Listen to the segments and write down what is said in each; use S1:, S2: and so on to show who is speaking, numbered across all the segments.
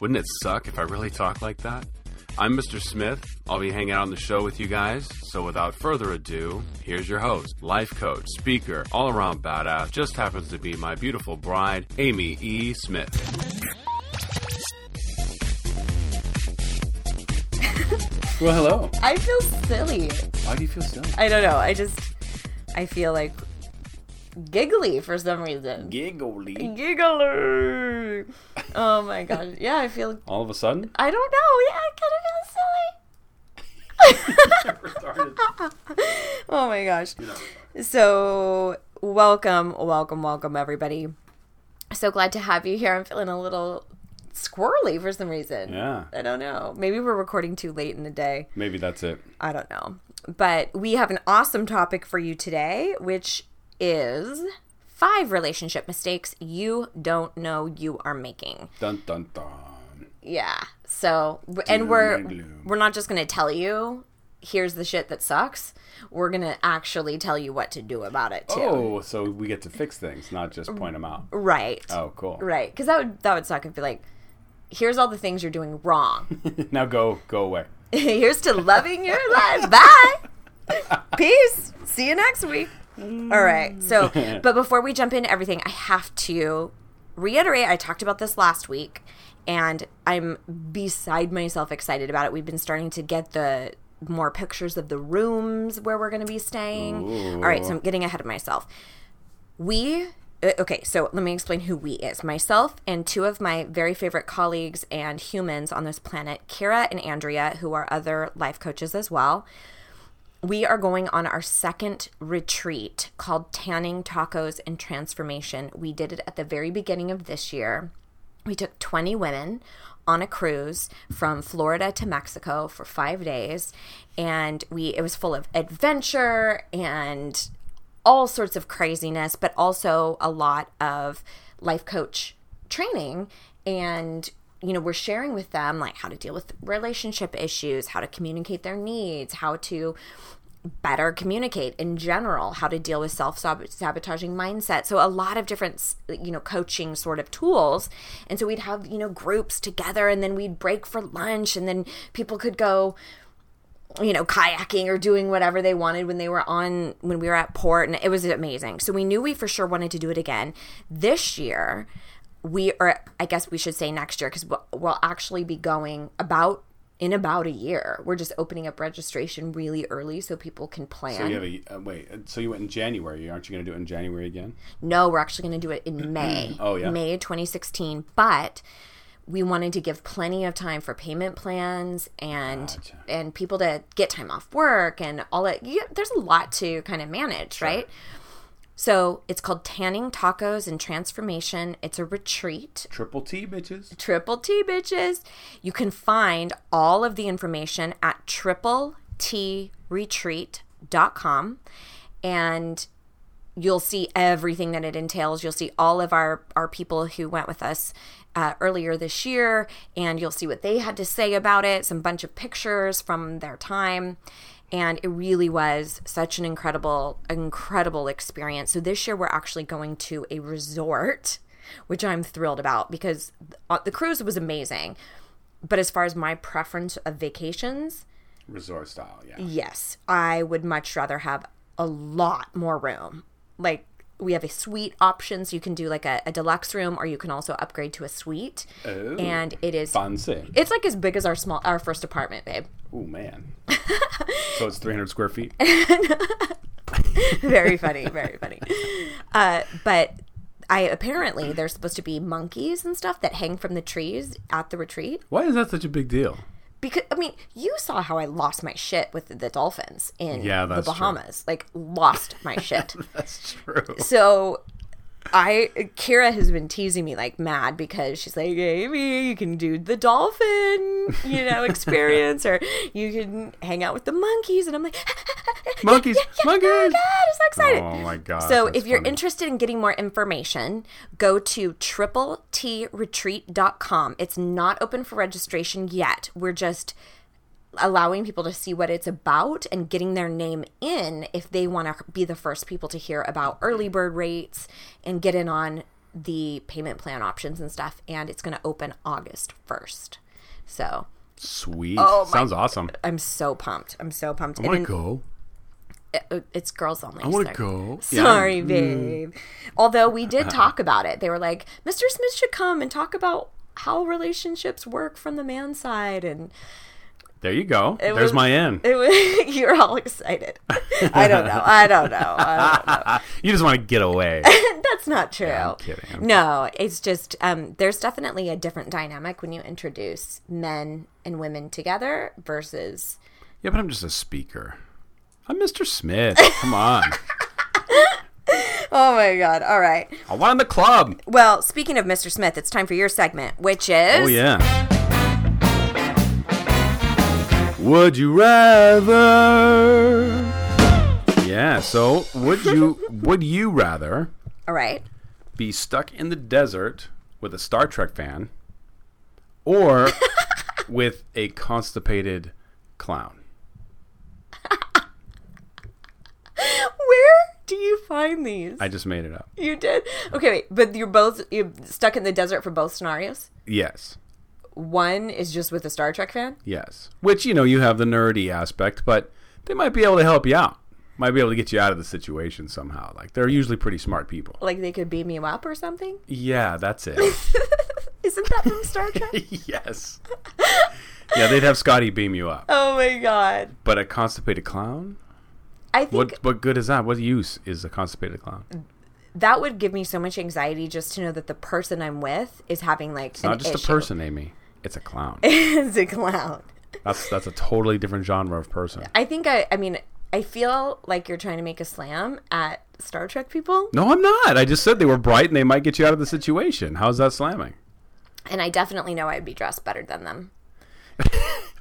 S1: Wouldn't it suck if I really talked like that? I'm Mr. Smith. I'll be hanging out on the show with you guys. So without further ado, here's your host, life coach, speaker, all around badass, just happens to be my beautiful bride, Amy E. Smith.
S2: Well, hello.
S3: I feel silly.
S2: Why do you feel silly?
S3: I don't know. I just, I feel like giggly for some reason.
S2: Giggly.
S3: Giggly. Oh my gosh. Yeah, I feel,
S2: All of a sudden?
S3: I don't know. Yeah, I kind of feel silly. Oh my gosh. So, welcome, welcome, welcome, everybody. So glad to have you here. I'm feeling a little squirrely for some reason.
S2: Yeah.
S3: I don't know. Maybe we're recording too late in the day.
S2: Maybe that's it.
S3: I don't know. But we have an awesome topic for you today, which is five relationship mistakes you don't know you are making.
S2: Dun dun dun.
S3: Yeah. So, and we're
S2: and
S3: we're not just going to tell you here's the shit that sucks. We're going to actually tell you what to do about it too.
S2: Oh, so we get to fix things, not just point them out.
S3: Right.
S2: Oh, cool.
S3: Right. Cuz that would that would suck if you're like here's all the things you're doing wrong.
S2: now go go away.
S3: Here's to loving your life. Bye. Peace. See you next week. All right. So, but before we jump into everything, I have to reiterate I talked about this last week and I'm beside myself excited about it. We've been starting to get the more pictures of the rooms where we're going to be staying. All right, so I'm getting ahead of myself. We uh, okay, so let me explain who we is. Myself and two of my very favorite colleagues and humans on this planet, Kira and Andrea, who are other life coaches as well. We are going on our second retreat called Tanning, Tacos, and Transformation. We did it at the very beginning of this year. We took 20 women on a cruise from Florida to Mexico for 5 days and we it was full of adventure and all sorts of craziness but also a lot of life coach training and you know we're sharing with them like how to deal with relationship issues how to communicate their needs how to better communicate in general how to deal with self-sabotaging mindset. So a lot of different you know coaching sort of tools. And so we'd have you know groups together and then we'd break for lunch and then people could go you know kayaking or doing whatever they wanted when they were on when we were at port and it was amazing. So we knew we for sure wanted to do it again this year we are, i guess we should say next year because we'll, we'll actually be going about in about a year we're just opening up registration really early so people can plan
S2: So you have a uh, wait. uh, So you went in January. Aren't you going to do it in January again?
S3: No, we're actually going to do it in May.
S2: Oh, yeah.
S3: May 2016. But we wanted to give plenty of time for payment plans and
S2: Gotcha.
S3: and people to get time off work and all that. You, there's a lot to kind of manage, right? So it's called Tanning Tacos and Transformation. It's a retreat.
S2: Triple T, bitches.
S3: Triple T bitches. You can find all of the information at triple T retreat.com and you'll see everything that it entails. You'll see all of our, our people who went with us uh, earlier this year, and you'll see what they had to say about it, some bunch of pictures from their time. And it really was such an incredible, incredible experience. So this year we're actually going to a resort, which I'm thrilled about because uh, the cruise was amazing. But as far as my preference of vacations,
S2: Resort style. Yeah.
S3: Yes, I would much rather have a lot more room. Like we have a suite option, so you can do like a, a deluxe room, or you can also upgrade to a suite.
S2: Oh.
S3: and it is
S2: Fancy.
S3: it's like as big as our small our first apartment, babe.
S2: Oh man. so it's 300 square feet.
S3: very funny, very funny. Uh, but I apparently there's supposed to be monkeys and stuff that hang from the trees at the retreat.
S2: Why is that such a big deal?
S3: Because I mean, you saw how I lost my shit with the dolphins in
S2: Yeah,
S3: the
S2: that's true.
S3: Bahamas. Like lost my shit.
S2: That's true.
S3: So I Kira has been teasing me like mad because she's like, Amy, you can do the dolphin, you know, experience, or you can hang out with the monkeys, and I'm like,
S2: Monkeys, monkeys.
S3: Oh my god, I'm so excited.
S2: Oh my god.
S3: So if you're
S2: funny.
S3: interested in getting more information, go to triple T retreat.com. It's not open for registration yet. We're just allowing people to see what it's about and getting their name in if they want to be the first people to hear about early bird rates and get in on the payment plan options and stuff. And it's going to open August 1st. So
S2: Sweet.
S3: Oh my-
S2: Sounds awesome.
S3: I'm so pumped. I'm so pumped.
S2: I want to go.
S3: it- it's girls only.
S2: I wanna
S3: sorry.
S2: go. Yeah.
S3: Sorry, mm. babe. Although we did talk about it. They were like, Mr. Smith should come and talk about how relationships work from the man side and
S2: There you go.
S3: It
S2: There's
S3: was-
S2: my in.
S3: it was you're all excited. I don't know. I don't know. I don't know.
S2: you just want to get away.
S3: That's not true.
S2: I'm kidding. I'm
S3: no, it's just um, there's definitely a different dynamic when you introduce men and women together versus
S2: yeah, but I'm just a speaker. I'm Mr. Smith. Come on.
S3: Oh my god. All right.
S2: I want in the club.
S3: Well, speaking of Mr. Smith, it's time for your segment, which is
S2: Oh yeah. Would you rather? Yeah. So would you would you rather
S3: All right.
S2: be stuck in the desert with a Star Trek fan, or with a constipated clown?
S3: Where do you find these?
S2: I just made it up.
S3: you did. Okay, wait, but you're both you're stuck in the desert for both scenarios.
S2: Yes.
S3: One is just with a Star Trek fan.
S2: Yes. Which, you know, you have the nerdy aspect, but they might be able to help you out. Might be able to get you out of the situation somehow. Like, they're usually pretty smart people.
S3: Like they could beam you up or something.
S2: Yeah, that's it.
S3: Isn't that from Star Trek?
S2: yes. Yeah, they'd have Scotty beam you up.
S3: oh my god.
S2: But a constipated clown?
S3: I think
S2: What what good is that? What use is a constipated clown?
S3: that would give me so much anxiety just to know that the person I'm with is having like
S2: It's not just a person, Amy. It's a clown.
S3: it's a clown.
S2: That's that's a totally different genre of person.
S3: I think I I mean I feel like you're trying to make a slam at Star Trek people,
S2: No, I'm not. I just said they were bright and they might get you out of the situation. How's that slamming?
S3: and I definitely know I'd be dressed better than them.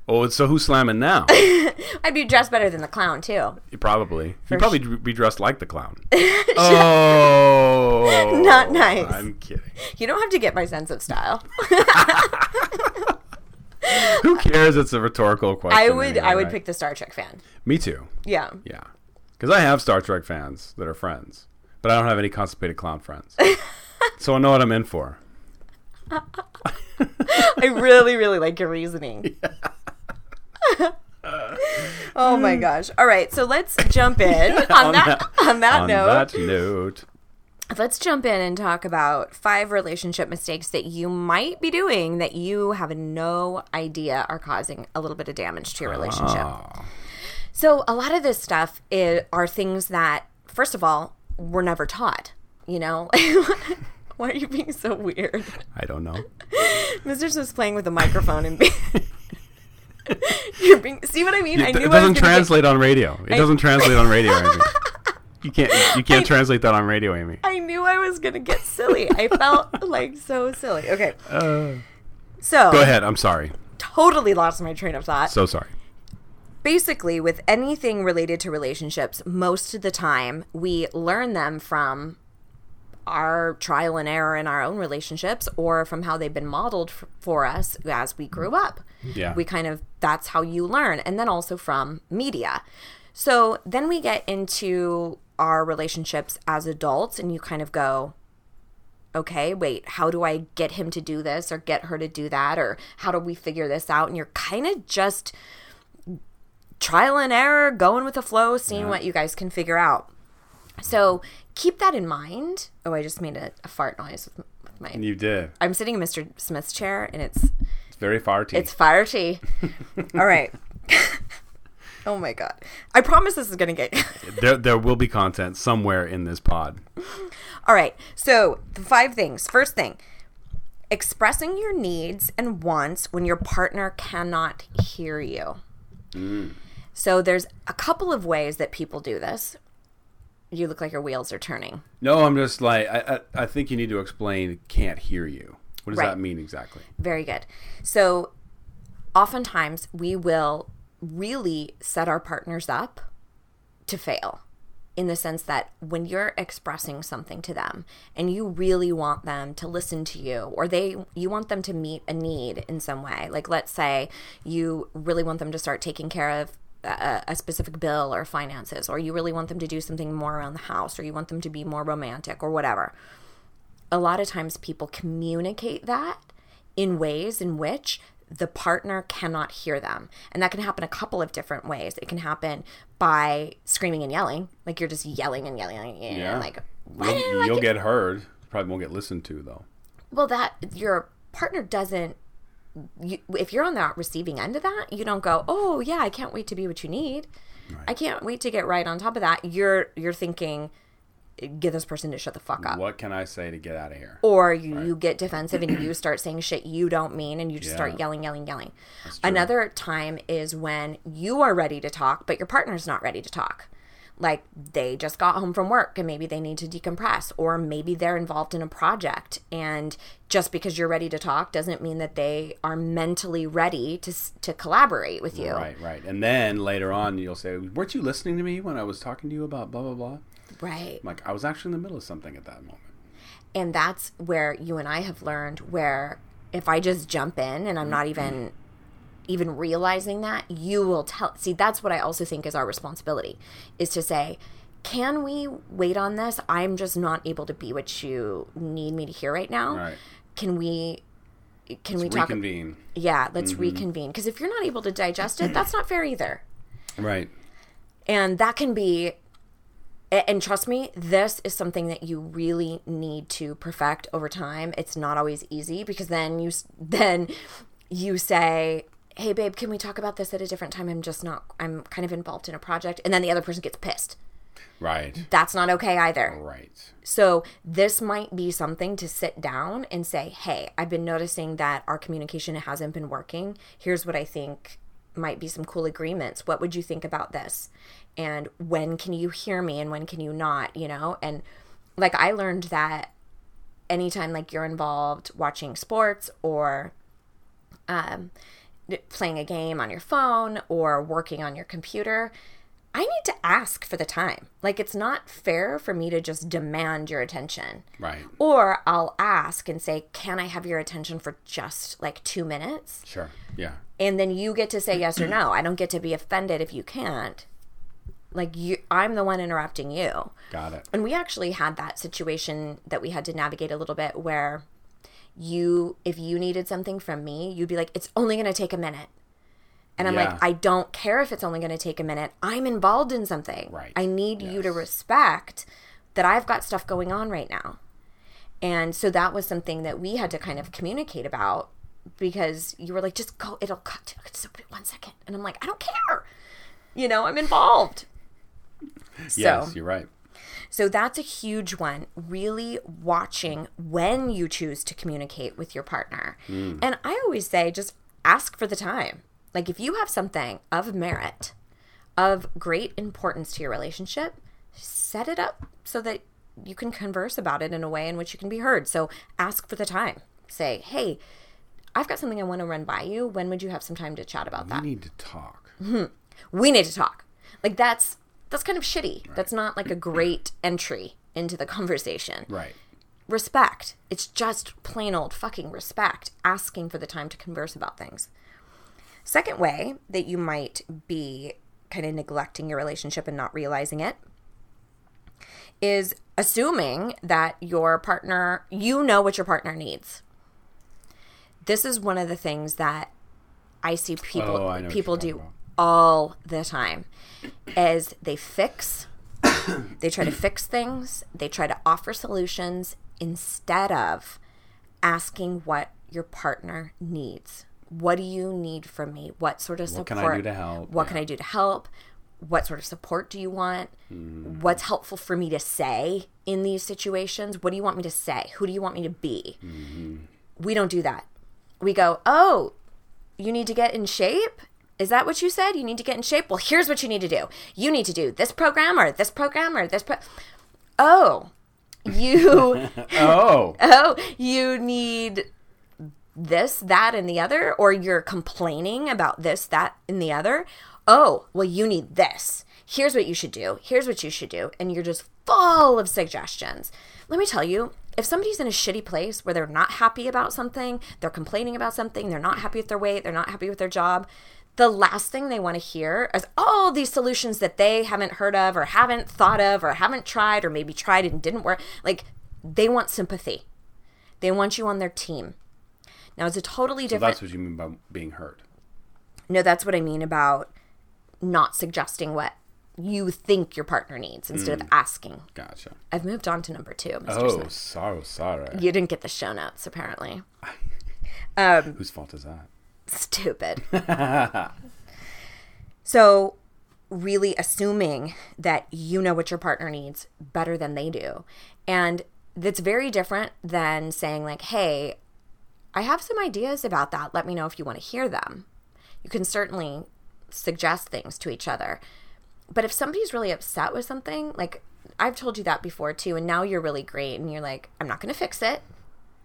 S2: Oh, so who's slamming now?
S3: I'd be dressed better than the clown too.
S2: You probably.
S3: For
S2: You'd probably be dressed like the clown. oh.
S3: Not nice.
S2: I'm kidding.
S3: You don't have to get my sense of style.
S2: Who cares? It's a rhetorical question.
S3: I would
S2: anyway,
S3: I would
S2: right?
S3: pick the Star Trek fan.
S2: Me too.
S3: Yeah.
S2: Yeah. Because I have Star Trek fans that are friends, but I don't have any constipated clown friends. so I know what I'm in for.
S3: I really, really like your reasoning. oh my gosh. All right, so let's jump in on, that, on that
S2: on
S3: note.
S2: that note.
S3: Let's jump in and talk about five relationship mistakes that you might be doing that you have no idea are causing a little bit of damage to your relationship.
S2: Oh.
S3: So, a lot of this stuff i are things that, first of all, were never taught. You know? Why are you being so weird?
S2: I don't know.
S3: Mr. Smith's playing with a microphone and being. You're being. See what I mean? I
S2: It,
S3: knew
S2: it doesn't
S3: gonna get-
S2: translate on radio. It doesn't translate on radio, Amy. You can't. You can't translate that on radio, Amy.
S3: I knew I was gonna get silly. I felt like so silly. Okay. so
S2: Uh, Go ahead. I'm sorry.
S3: totally lost my train of thought.
S2: So sorry.
S3: Basically, with anything related to relationships, most of the time we learn them from our trial and error in our own relationships or from how they've been modeled f- for us as we grew up.
S2: Yeah.
S3: We kind of, that's how you learn. And then also from media. So then we get into our relationships as adults, and you kind of go, okay, wait, how do I get him to do this or get her to do that? Or how do we figure this out? And you're kind of just trial and error, going with the flow, seeing what you guys can figure out. So keep that in mind. Oh, I just made a, a fart noise with, with my.
S2: You did.
S3: I'm sitting in Mr. Smith's chair, and it's
S2: It's very farty.
S3: it's tea. All right. oh my god! I promise this is gonna get.
S2: there, there will be content somewhere in this pod.
S3: All right. So, the five things. First thing, expressing your needs and wants when your partner cannot hear you. Mm. So, there's a couple of ways that people do this. You look like your wheels are turning.
S2: No, I'm just like I, I, I think you need to explain can't hear you. What does
S3: Right.
S2: that mean exactly?
S3: Very good. So, oftentimes we will really set our partners up to fail in the sense that when you're expressing something to them and you really want them to listen to you or they you want them to meet a need in some way like let's say you really want them to start taking care of a, a specific bill or finances or you really want them to do something more around the house or you want them to be more romantic or whatever a lot of times people communicate that in ways in which the partner cannot hear them. And that can happen a couple of different ways. It can happen by screaming and yelling, like you're just yelling and yelling, and
S2: Yeah.
S3: like,
S2: You'll, you'll
S3: get-"
S2: get heard. Probably won't get listened to though.
S3: well, that your partner doesn't. You, if you're on that receiving end of that, you don't go, "Oh yeah, I can't wait to be what you need. I can't wait to get right on top of that." You're you're thinking, "Get this person to shut the fuck up."
S2: What can I say to get out of here?
S3: or you, you get defensive and you start saying shit you don't mean and you just start yelling yelling yelling another time is when you are ready to talk but your partner's not ready to talk like they just got home from work and maybe they need to decompress or maybe they're involved in a project and just because you're ready to talk doesn't mean that they are mentally ready to to collaborate with you
S2: Right, right. And then later on, you'll say, "Weren't you listening to me when I was talking to you about blah blah blah?"
S3: right
S2: I'm like, I was actually in the middle of something at that moment.
S3: and that's where you and I have learned where if I just jump in and I'm not mm-hmm. even even realizing that you will tell see that's what I also think is our responsibility is to say can we wait on this I'm just not able to be what you need me to hear right now
S2: Right.
S3: can we can we talk
S2: Reconvene.
S3: yeah let's mm-hmm. reconvene because if you're not able to digest it that's not fair either
S2: Right.
S3: and that can be and trust me this is something that you really need to perfect over time it's not always easy because then you then you say hey babe can we talk about this at a different time i'm just not i'm kind of involved in a project and then the other person gets pissed
S2: Right.
S3: that's not okay either
S2: Right.
S3: so this might be something to sit down and say, "Hey, I've been noticing that our communication hasn't been working. Here's what I think might be some cool agreements. What would you think about this? And when can you hear me and when can you not, you know?" And like I learned that anytime like you're involved watching sports or um, playing a game on your phone or working on your computer, I need to ask for the time. Like, it's not fair for me to just demand your attention.
S2: Right.
S3: Or I'll ask and say, Can I have your attention for just like two minutes?
S2: Sure. Yeah.
S3: And then you get to say yes or no. I don't get to be offended if you can't. Like, you, I'm the one interrupting you.
S2: Got it.
S3: And we actually had that situation that we had to navigate a little bit where you, if you needed something from me, you'd be like, it's only going to take a minute. And I'm
S2: Yeah.
S3: like, I don't care if it's only going to take a minute. I'm involved in something.
S2: Right.
S3: I need you to respect that I've got stuff going on right now. And so that was something that we had to kind of communicate about because you were like, just go, it'll cut. Just one second. And I'm like, I don't care. You know, I'm involved. So,
S2: Yes, you're right.
S3: So that's a huge one. Really watching when you choose to communicate with your partner. Hmm. And I always say just ask for the time. Like if you have something of merit, of great importance to your relationship, set it up so that you can converse about it in a way in which you can be heard. So ask for the time. Say, hey, I've got something I want to run by you. When would you have some time to chat about that?
S2: We need to talk. Hmm.
S3: we need to talk. Like that's that's kind of shitty. That's not like a great entry into the conversation.
S2: Right.
S3: Respect. It's just plain old fucking respect. Asking for the time to converse about things. Second way that you might be kind of neglecting your relationship and not realizing it is assuming that your partner, you know what your partner needs. This is one of the things that I see people
S2: Oh, I
S3: people do. All the time. As they fix they try to fix things they try to offer solutions instead of asking what your partner needs. What do you need from me? What sort of support What
S2: can I do to help?
S3: what
S2: Yeah.
S3: can i do to help? What sort of support do you want?
S2: Mm-hmm.
S3: what's helpful for me to say in these situations? What do you want me to say? Who do you want me to be?
S2: Mm-hmm.
S3: we don't do that. We go oh you need to get in shape Is that what you said? You need to get in shape? Well, here's what you need to do. You need to do this program or this program or this pro. Oh, you.
S2: Oh,
S3: oh, you need this, that, and the other, or you're complaining about this, that, and the other. Oh, well, you need this. Here's what you should do. Here's what you should do. And you're just full of suggestions. Let me tell you, if somebody's in a shitty place where they're not happy about something, they're complaining about something, they're not happy with their weight, they're not happy with their job, the last thing they want to hear is all these solutions that they haven't heard of or haven't thought of or haven't tried or maybe tried and didn't work. Like they want sympathy. They want you on their team. Now it's a totally
S2: so
S3: different
S2: that's what you mean by being heard.
S3: No, that's what I mean about not suggesting what you think your partner needs instead of mm. asking.
S2: Gotcha.
S3: I've moved on to number two, Mr.
S2: Oh,
S3: Smith.
S2: so sorry.
S3: You didn't get the show notes, apparently.
S2: Um, Whose fault is that?
S3: Stupid. so, really assuming that you know what your partner needs better than they do. And that's very different than saying, like, hey, I have some ideas about that. Let me know if you want to hear them. You can certainly suggest things to each other. But if somebody's really upset with something, like I've told you that before too, and now you're really great and you're like, I'm not going to fix it.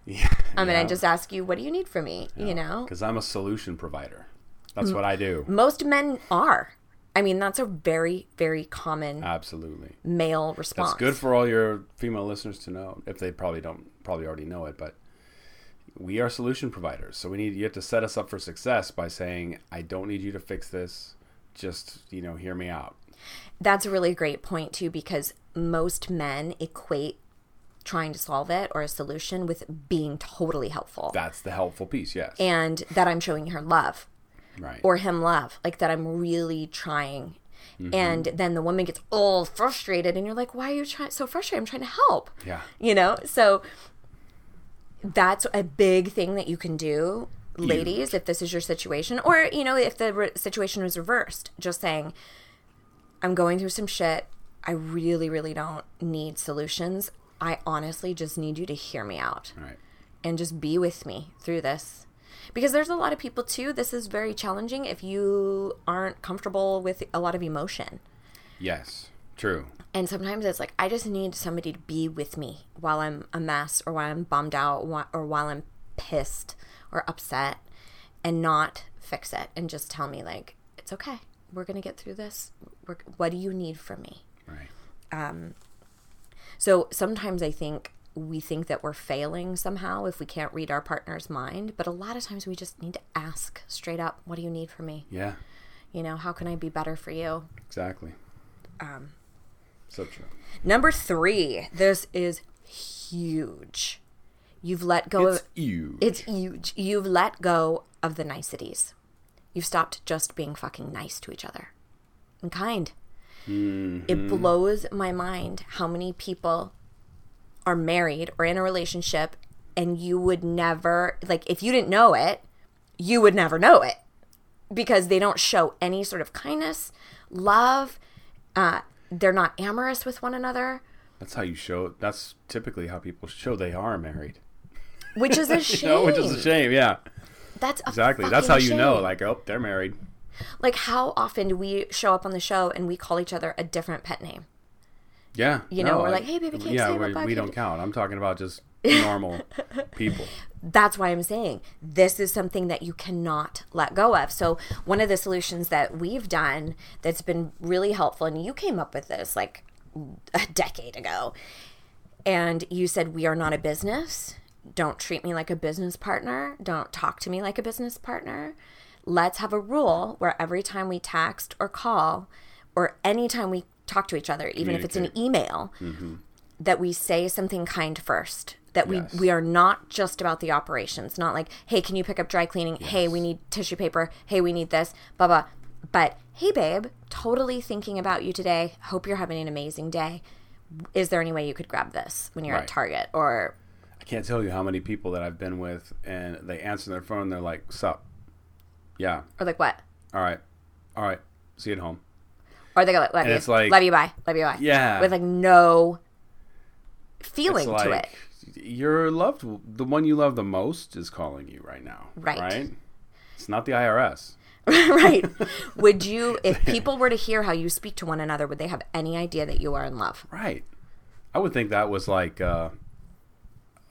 S2: Yeah.
S3: I'm going to just ask you, what do you need from me? You know?
S2: Because I'm a solution provider. That's what I do.
S3: Most men are. I mean, that's a very, very common
S2: Absolutely.
S3: male response.
S2: That's good for all your female listeners to know. If they probably don't, probably already know it, but we are solution providers. So we need you have to set us up for success by saying, "I don't need you to fix this. Just you know, hear me out."
S3: That's a really great point too, because most men equate trying to solve it or a solution with being totally helpful,
S2: That's the helpful piece. Yes.
S3: and that I'm showing her love
S2: right.
S3: or him love, like that I'm really trying.
S2: Mm-hmm.
S3: And then the woman gets all frustrated, and you're like, "Why are you trying so frustrated? I'm trying to help."
S2: yeah.
S3: you know so that's a big thing that you can do ladies if this is your situation or you know if the re- situation was reversed just saying i'm going through some shit i really really don't need solutions i honestly just need you to hear me out
S2: Right.
S3: and just be with me through this because there's a lot of people too this is very challenging if you aren't comfortable with a lot of emotion
S2: Yes. True.
S3: and sometimes it's like I just need somebody to be with me while I'm a mess or while I'm bummed out or while I'm pissed or upset and not fix it and just tell me like it's okay. We're going to get through this. We're, what do you need from me?
S2: Right.
S3: Um, So sometimes I think we think that we're failing somehow if we can't read our partner's mind, but a lot of times we just need to ask straight up, what do you need from me?
S2: Yeah.
S3: You know, how can I be better for you?
S2: Exactly. Um. So true.
S3: Number 3. This is huge. You've let go
S2: It's
S3: of
S2: you.
S3: It's huge. You've let go of the niceties. You've stopped just being fucking nice to each other and kind. It blows my mind how many people are married or in a relationship and you would never, like, if you didn't know it, you would never know it because they don't show any sort of kindness, love. Uh, they're not amorous with one another,
S2: That's how you show. That's typically how people show they are married.
S3: which is a
S2: You
S3: shame.
S2: know, which is a shame. Yeah.
S3: That's a
S2: Exactly. That's how you know. Like, oh, they're married.
S3: Like, how often do we show up on the show and we call each other a different pet name?
S2: Yeah.
S3: You know, we're
S2: I-
S3: like, "Hey, baby, can't
S2: yeah, we don't count. I'm talking about just normal people.
S3: That's why I'm saying this is something that you cannot let go of. So, one of the solutions that we've done that's been really helpful, and you came up with this like a decade ago, and you said, We are not a business. Don't treat me like a business partner. Don't talk to me like a business partner. Let's have a rule where every time we text or call, or anytime we talk to each other, even if it's an email, mm-hmm. that we say something kind first. That we,
S2: Yes.
S3: we are not just about the operations. Not like, hey, can you pick up dry cleaning? Hey, we need tissue paper. Hey, we need this. Blah blah. But hey, babe, totally thinking about you today. Hope you're having an amazing day. Is there any way you could grab this when you're
S2: Right.
S3: at Target or
S2: I can't tell you how many people that I've been with, and they answer their phone. They're like, "Sup? Yeah.
S3: or like what?
S2: All right. All right. See you at home."
S3: Or they go like, love
S2: And
S3: you,
S2: it's like-
S3: love you, bye, love you, bye.
S2: Yeah.
S3: with like no feeling
S2: it's
S3: to
S2: like
S3: it.
S2: your loved, the one you love the most, is calling you right now.
S3: Right.
S2: Right. It's not the IRS.
S3: right. Would you, if people were to hear how you speak to one another, would they have any idea that you are in love?
S2: Right. I would think that was like, uh,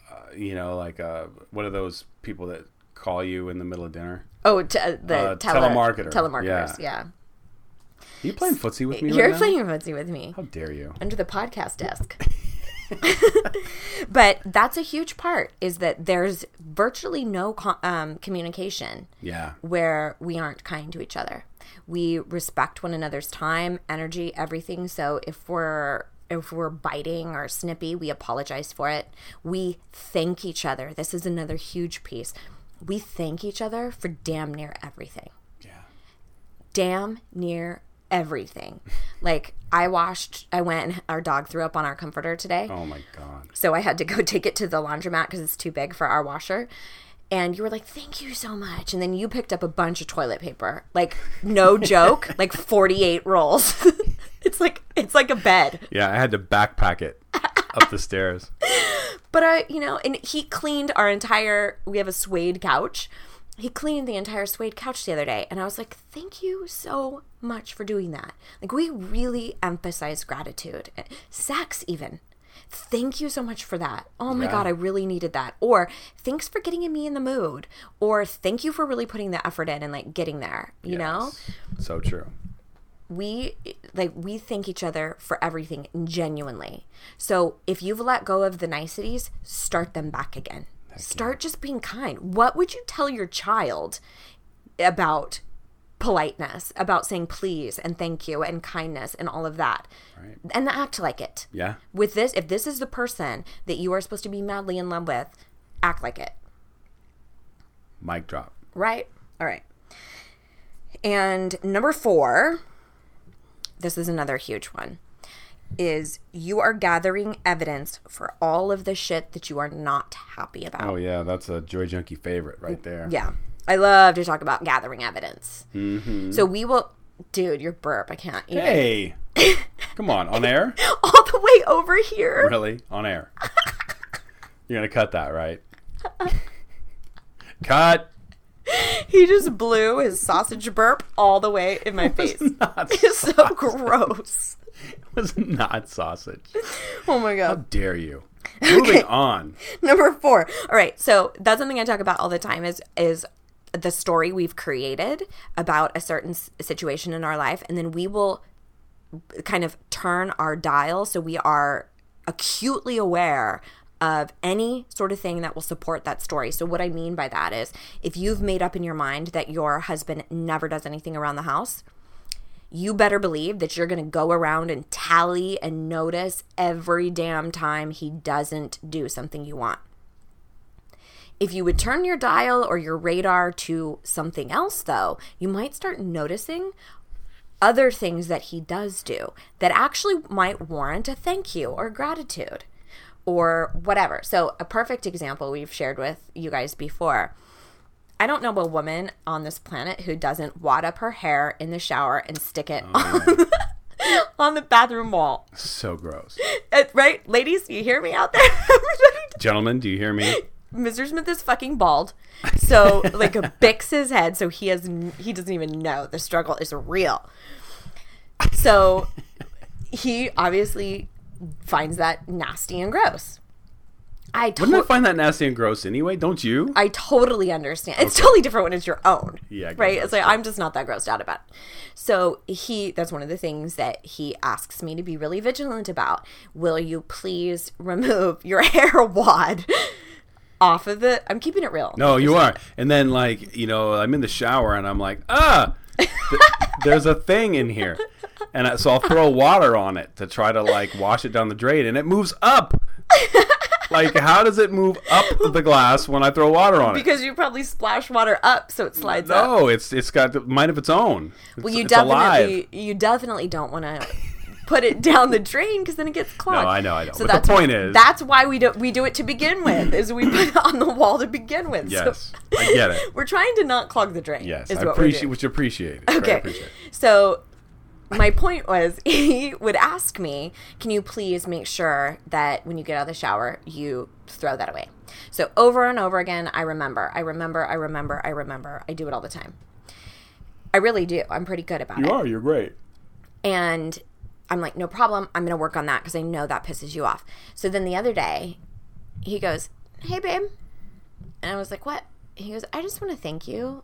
S2: uh, you know, like uh, one of those people that call you in the middle of dinner.
S3: Oh, t- uh, the
S2: Uh,
S3: tele-
S2: telemarketer.
S3: Telemarketers,
S2: Yeah.
S3: yeah.
S2: Are you playing footsie with me
S3: You're
S2: right
S3: playing footsie with me
S2: How dare you?
S3: under the podcast desk. but that's a huge part is that there's virtually no um, communication
S2: Yeah.
S3: where we aren't kind to each other. We respect one another's time, energy, everything. So if we're if we're biting or snippy, we apologize for it. We thank each other. This is another huge piece. We thank each other for damn near everything
S2: Yeah.
S3: damn near everything. Like I washed, I went and our dog threw up on our comforter today.
S2: Oh my god.
S3: So I had to go take it to the laundromat because it's too big for our washer. And you were like, thank you so much. And then you picked up a bunch of toilet paper. Like, no joke, like 48 rolls. it's like, it's like a bed.
S2: Yeah, I had to backpack it up the stairs.
S3: But I, you know, and he cleaned our entire. We have a suede couch. He cleaned the entire suede couch the other day, and I was like, "Thank you so much for doing that." Like we really emphasize gratitude, sex even. Thank you so much for that. Oh my
S2: Yeah.
S3: god, I really needed that. Or thanks for getting me in the mood. Or thank you for really putting the effort in and like getting there. You know,
S2: So true.
S3: we like we thank each other for everything genuinely. So if you've let go of the niceties, start them back again. start just being kind. What would you tell your child about politeness, about saying please and thank you and kindness and all of that?
S2: Right.
S3: And act like it.
S2: Yeah.
S3: With this, if this is the person that you are supposed to be madly in love with, act like it.
S2: Mic drop.
S3: Right? All right. And number four, this is another huge one, is you are gathering evidence for all of the shit that you are not happy about.
S2: Oh yeah, that's a Joy Junkie favorite right there.
S3: Yeah. I love to talk about gathering evidence.
S2: Mm-hmm.
S3: So we will, dude, your burp, I can't even.
S2: Hey, come on, on air?
S3: All the way over here.
S2: Really? On air? You're gonna cut that, right? cut.
S3: He just blew his sausage burp all the way in my face. It's so gross.
S2: It was not sausage.
S3: Oh my god!
S2: How dare you? Moving on.
S3: Number four. All right. So that's something I talk about all the time is is the story we've created about a certain situation in our life, and then we will kind of turn our dial so we are acutely aware of any sort of thing that will support that story. So what I mean by that is if you've made up in your mind that your husband never does anything around the house, you better believe that you're going to go around and tally and notice every damn time he doesn't do something you want. If you would turn your dial or your radar to something else, though, you might start noticing other things that he does do that actually might warrant a thank you or gratitude or whatever. So, a perfect example we've shared with you guys before. I don't know a woman on this planet who doesn't wad up her hair in the shower and stick it on, on the bathroom wall.
S2: So gross.
S3: Uh, right? Ladies, you hear me out there?
S2: Gentlemen, do you hear me?
S3: Mr. Smith is fucking bald, so like bicks his head, so he has he doesn't even know the struggle is real. So he obviously finds that nasty and gross. I
S2: Wouldn't I find that nasty and gross anyway? Don't you?
S3: I totally understand. It's totally different when it's your own.
S2: Yeah,
S3: right. It's like
S2: true.
S3: I'm just not that grossed out about. It. So he that's one of the things that he asks me to be really vigilant about. Will you please remove your hair wad off of the? I'm keeping it real.
S2: No, you are. And then, like, you know, I'm in the shower and I'm like, ah, th- there's a thing in here. And I, so I'll throw water on it to try to, like, wash it down the drain. And it moves up. like, how does it move up the glass when I throw water on it?
S3: Because you probably splash water up, so it slides up.
S2: No, it's it's got a mind of its own. It's,
S3: Well, you definitely
S2: alive.
S3: you definitely don't want to put it down the drain because then it gets clogged.
S2: No, I know, I know.
S3: So
S2: But the
S3: that's
S2: point is-
S3: that's why we do we do it to begin with. Is we put it on the wall to begin with. So
S2: Yes, I get it.
S3: we're trying to not clog the drain.
S2: Yes,
S3: is
S2: I
S3: what
S2: appreciate which appreciate.
S3: Okay,
S2: appreciate
S3: so my point was he would ask me, "Can you please make sure that when you get out of the shower, you throw that away?" So over and over again, I remember, I remember, I remember, I remember. I do it all the time. I really do. I'm pretty good about
S2: You
S3: it.
S2: You are. You're great.
S3: And I'm like, no problem. I'm going to work on that because I know that pisses you off. So then the other day, he goes, hey, babe. And I was like, what? He goes, I just want to thank you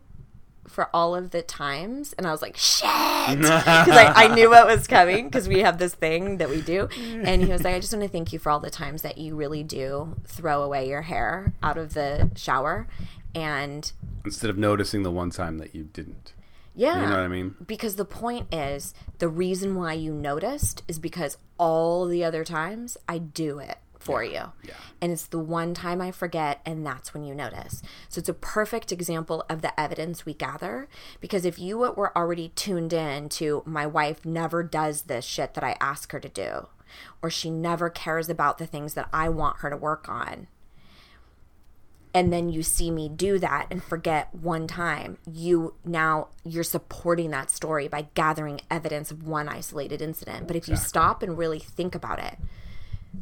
S3: for all of the times. And I was like, shit. Because I, I knew what was coming because we have this thing that we do. And he was like, I just want to thank you for all the times that you really do throw away your hair out of the shower. And
S2: Instead of noticing the one time that you didn't.
S3: Yeah.
S2: You know what I mean?
S3: Because the point is, the reason why you noticed is because all the other times I do it for you.
S2: yeah.
S3: And it's the one time I forget, and that's when you notice. So it's a perfect example of the evidence we gather. Because if you were already tuned in to my wife never does this shit that I ask her to do, or she never cares about the things that I want her to work on, and then you see me do that and forget one time you now you're supporting that story by gathering evidence of one isolated incident. But if you stop and really think about it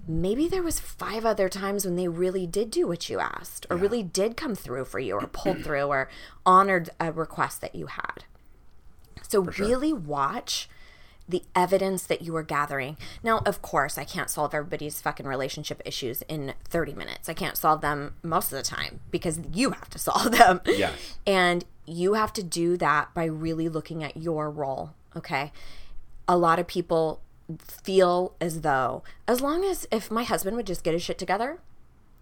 S3: maybe there was five other times when they really did do what you asked or really did come through for you or pulled through or honored a request that you had. So really watch the evidence that you are gathering. Now, of course, I can't solve everybody's fucking relationship issues in 30 minutes. I can't solve them most of the time because you have to solve them.
S2: Yes.
S3: And you have to do that by really looking at your role, okay? A lot of people feel as though as long as if my husband would just get his shit together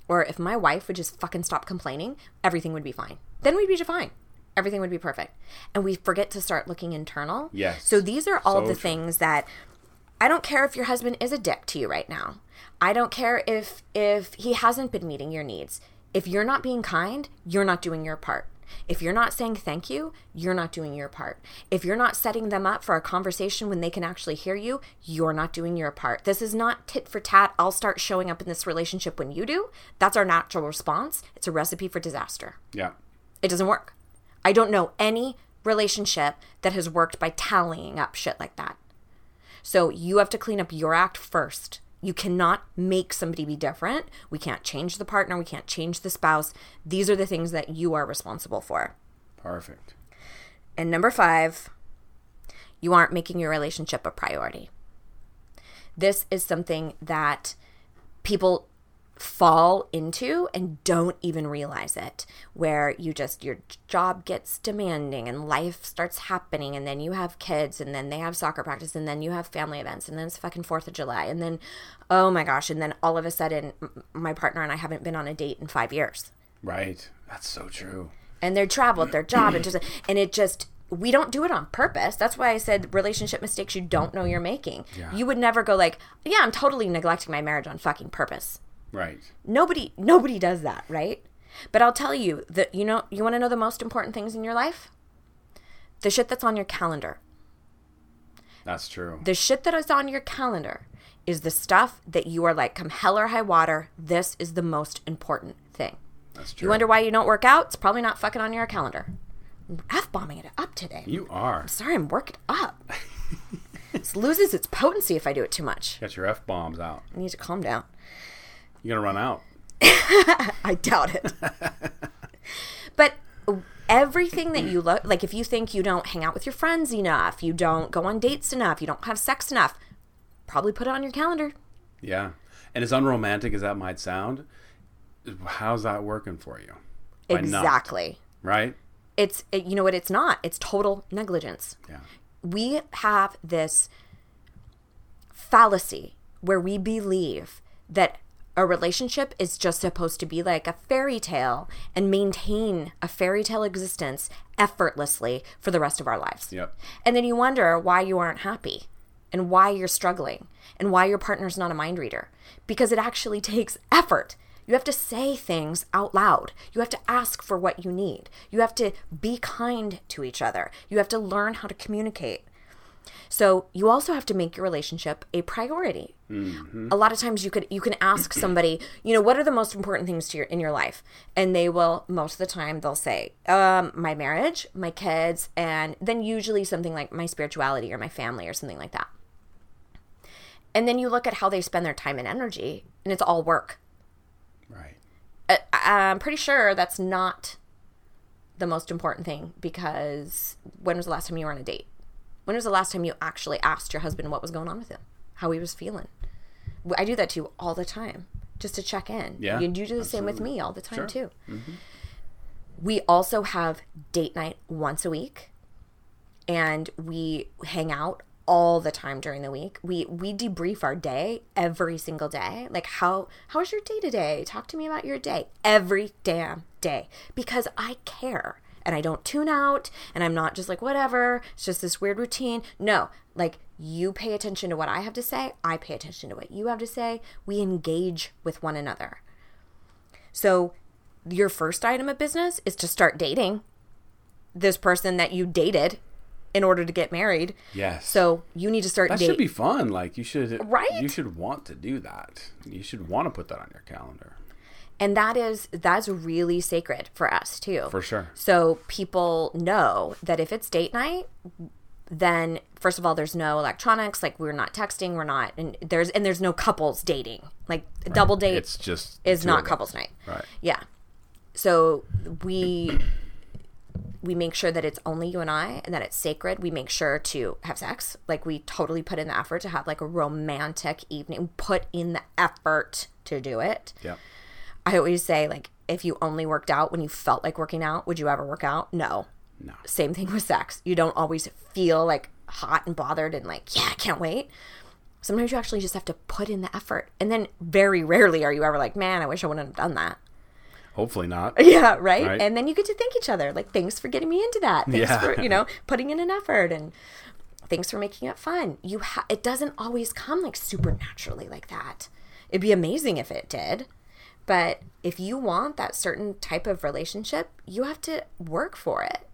S3: or if my wife would just fucking stop complaining, everything would be fine. Then we'd be fine. Everything would be perfect. And we forget to start looking internal.
S2: Yes.
S3: So these are all
S2: So
S3: the
S2: true.
S3: things that I don't care if your husband is a dick to you right now. I don't care if if he hasn't been meeting your needs. If you're not being kind, you're not doing your part. If you're not saying thank you, you're not doing your part. If you're not setting them up for a conversation when they can actually hear you, you're not doing your part. This is not tit for tat. I'll start showing up in this relationship when you do. That's our natural response. It's a recipe for disaster.
S2: Yeah.
S3: It doesn't work. I don't know any relationship that has worked by tallying up shit like that. So you have to clean up your act first. You cannot make somebody be different. We can't change the partner. We can't change the spouse. These are the things that you are responsible for.
S2: Perfect.
S3: And number five, you aren't making your relationship a priority. This is something that people fall into and don't even realize it where you just your job gets demanding and life starts happening and then you have kids and then they have soccer practice and then you have family events and then it's fucking 4th of July and then oh my gosh and then all of a sudden my partner and I haven't been on a date in 5 years
S2: Right. That's so true.
S3: and their travel, at their job, and just and it just we don't do it on purpose. That's why I said relationship mistakes you don't know you're making.
S2: Yeah.
S3: You would never go like, yeah, I'm totally neglecting my marriage on fucking purpose.
S2: Right.
S3: Nobody nobody does that, right? But I'll tell you that you know you want to know the most important things in your life? The shit that's on your calendar.
S2: That's true.
S3: The shit that is on your calendar is the stuff that you are like, come hell or high water, this is the most important thing.
S2: That's true.
S3: You wonder why you don't work out? It's probably not fucking on your calendar. F bombing it up today.
S2: You are.
S3: Sorry, I'm worked up. it loses its potency if I do it too much.
S2: Got your F bombs out.
S3: I need to calm down.
S2: You're going to run out.
S3: I doubt it. but everything that you look like, if you think you don't hang out with your friends enough, you don't go on dates enough, you don't have sex enough, probably put it on your calendar.
S2: Yeah. And as unromantic as that might sound, how's that working for you? By not,
S3: exactly.
S2: right?
S3: It's it, you know what? It's not. It's total negligence.
S2: Yeah.
S3: we have this fallacy where we believe that a relationship is just supposed to be like a fairy tale and maintain a fairy tale existence effortlessly for the rest of our lives.
S2: Yep.
S3: And then you wonder why you aren't happy and why you're struggling and why your partner's not a mind reader because it actually takes effort. You have to say things out loud. You have to ask for what you need. You have to be kind to each other. You have to learn how to communicate. So you also have to make your relationship a priority. A lot of times you could you can ask somebody, you know, what are the most important things to your in your life, and they will most of the time they'll say, um, my marriage, my kids, and then usually something like my spirituality or my family or something like that. And then you look at how they spend their time and energy, and it's all work.
S2: Right.
S3: Uh, I'm pretty sure that's not the most important thing because when was the last time you were on a date? When was the last time you actually asked your husband what was going on with him, how he was feeling? I do that to you all the time, just to check in.
S2: Yeah,
S3: you do the same with me all the time
S2: Sure.
S3: too. Mm-hmm. We also have date night once a week, and we hang out all the time during the week. We we debrief our day every single day. Like how how was your day today? Talk to me about your day every damn day because I care and I don't tune out and I'm not just like whatever. It's just this weird routine. No, like you pay attention to what I have to say, I pay attention to what you have to say. We engage with one another. So your first item of business is to start dating this person that you dated in order to get married.
S2: Yes.
S3: So you need to start
S2: That
S3: dating.
S2: should be fun. Like you should,
S3: Right?
S2: You should want to do that. You should want to put that on your calendar
S3: and that is that's really sacred for us too.
S2: for sure.
S3: So people know that if it's date night, then first of all, there's no electronics. Like we're not texting. We're not, and there's and there's no couples dating. Like a double date
S2: It's just
S3: is not couples night.
S2: Right.
S3: Yeah. So we we make sure that it's only you and I and that it's sacred. We make sure to have sex. Like we totally put in the effort to have like a romantic evening. Put in the effort to do it.
S2: Yep.
S3: I always say like if you only worked out when you felt like working out, would you ever work out? No.
S2: No.
S3: Same thing with sex. You don't always feel like hot and bothered and like, yeah, I can't wait. Sometimes you actually just have to put in the effort. And then very rarely are you ever like, man, I wish I wouldn't have done that.
S2: Hopefully not.
S3: Yeah, right?
S2: Right.
S3: And then you get to thank each other. Like, thanks for getting me into that. Thanks
S2: Yeah.
S3: for, you know, putting in an effort and thanks for making it fun. You ha- it doesn't always come like supernaturally like that. It'd be amazing if it did. But if you want that certain type of relationship, you have to work for it.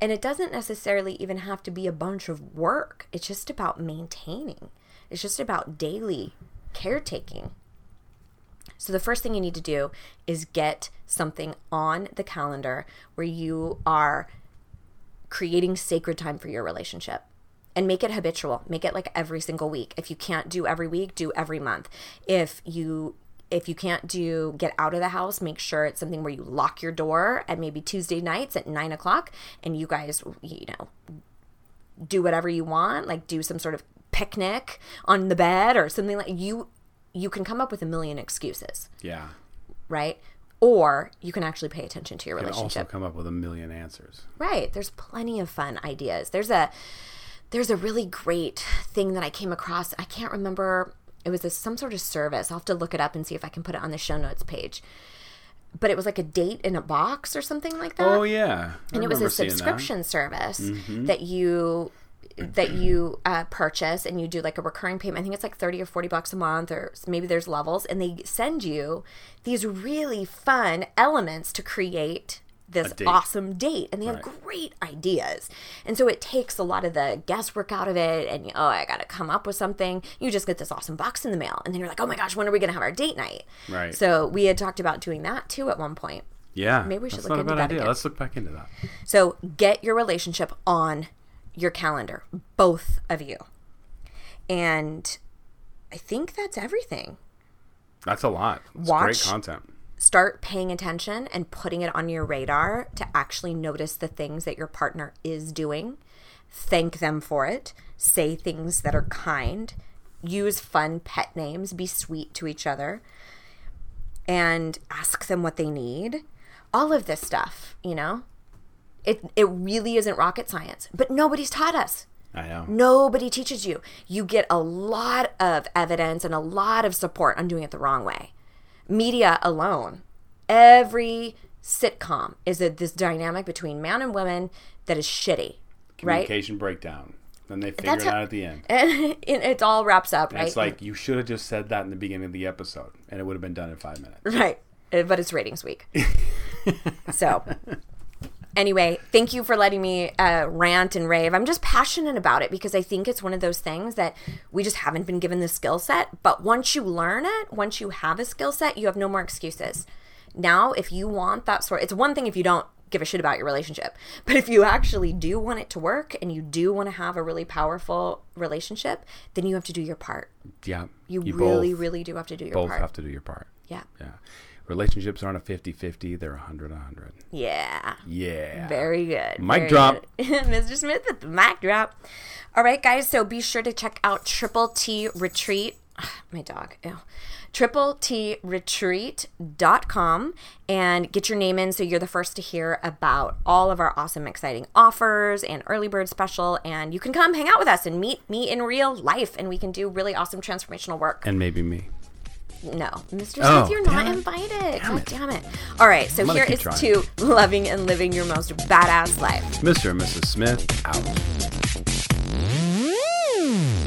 S3: And it doesn't necessarily even have to be a bunch of work. It's just about maintaining. It's just about daily caretaking. So the first thing you need to do is get something on the calendar where you are creating sacred time for your relationship and make it habitual make it like every single week if you can't do every week do every month if you if you can't do get out of the house make sure it's something where you lock your door at maybe tuesday nights at nine o'clock and you guys you know do whatever you want like do some sort of picnic on the bed or something like you you can come up with a million excuses
S2: Yeah.
S3: right or you can actually pay attention to your
S2: And also
S3: relationship
S2: come up with a million answers.
S3: Right. There's plenty of fun ideas. There's a there's a really great thing that I came across. I can't remember. It was a, some sort of service. I'll have to look it up and see if I can put it on the show notes page. But it was like a date in a box or something like that
S2: Oh yeah. I
S3: and it was a
S2: seeing that.
S3: subscription service that you that you uh, purchase and you do like a recurring payment. I think it's like thirty or forty bucks a month, or maybe there's levels, and they send you these really fun elements to create this awesome date, and they have great ideas. And so it takes a lot of the guesswork out of it, and oh, I got to come up with something. You just get this awesome box in the mail, and then you're like, oh my gosh, when are we going to have our date night?
S2: Right.
S3: So we had talked about doing that too at one point.
S2: Yeah.
S3: Maybe we should look into that.
S2: Let's look back into that.
S3: So get your relationship on your calendar, both of you. And I think that's everything.
S2: That's a lot. It's
S3: Watch-
S2: great content.
S3: Start paying attention and putting it on your radar to actually notice the things that your partner is doing. Thank them for it. Say things that are kind. Use fun pet names. Be sweet to each other. And ask them what they need. All of this stuff, you know? It, it really isn't rocket science, but nobody's taught us.
S2: I know.
S3: Nobody teaches you. You get a lot of evidence and a lot of support on doing it the wrong way. Media alone, every sitcom is a, this dynamic between man and woman that is shitty, right?
S2: Communication breakdown. Then they figure
S3: That's
S2: it
S3: how-
S2: out at the end.
S3: And it, all wraps up,
S2: And
S3: right?
S2: It's like you should have just said that in the beginning of the episode, and it would have been done in five minutes.
S3: Right. But it's ratings week. so, anyway, thank you for letting me uh, rant and rave. I'm just passionate about it because I think it's one of those things that we just haven't been given the skill set. But once you learn it, once you have a skill set, you have no more excuses. Now, if you want that sort, it's one thing if you don't give a shit about your relationship, but if you actually do want it to work and you do want to have a really powerful relationship, then you have to do your part.
S2: Yeah.
S3: You, really,
S2: both,
S3: really do have to do your
S2: both
S3: part.
S2: Both have to do your part.
S3: yeah.
S2: Yeah. Relationships aren't a 50 50, they're 100 100.
S3: Yeah.
S2: Yeah.
S3: Very good.
S2: Mic
S3: very
S2: drop.
S3: good. Mr. Smith with the mic drop. All right, guys. So be sure to check out Triple T Retreat. My dog. Ew. Triple T Retreat.com and get your name in so you're the first to hear about all of our awesome, exciting offers and early bird special. And you can come hang out with us and meet me in real life, and we can do really awesome transformational work.
S2: And maybe me.
S3: No, Mr.
S2: Oh,
S3: Smith,
S2: you're
S3: not
S2: it.
S3: invited. Damn God it. damn it. All right, so here is
S2: trying.
S3: to loving and living your most badass life.
S2: Mr. and Mrs. Smith out. Mm.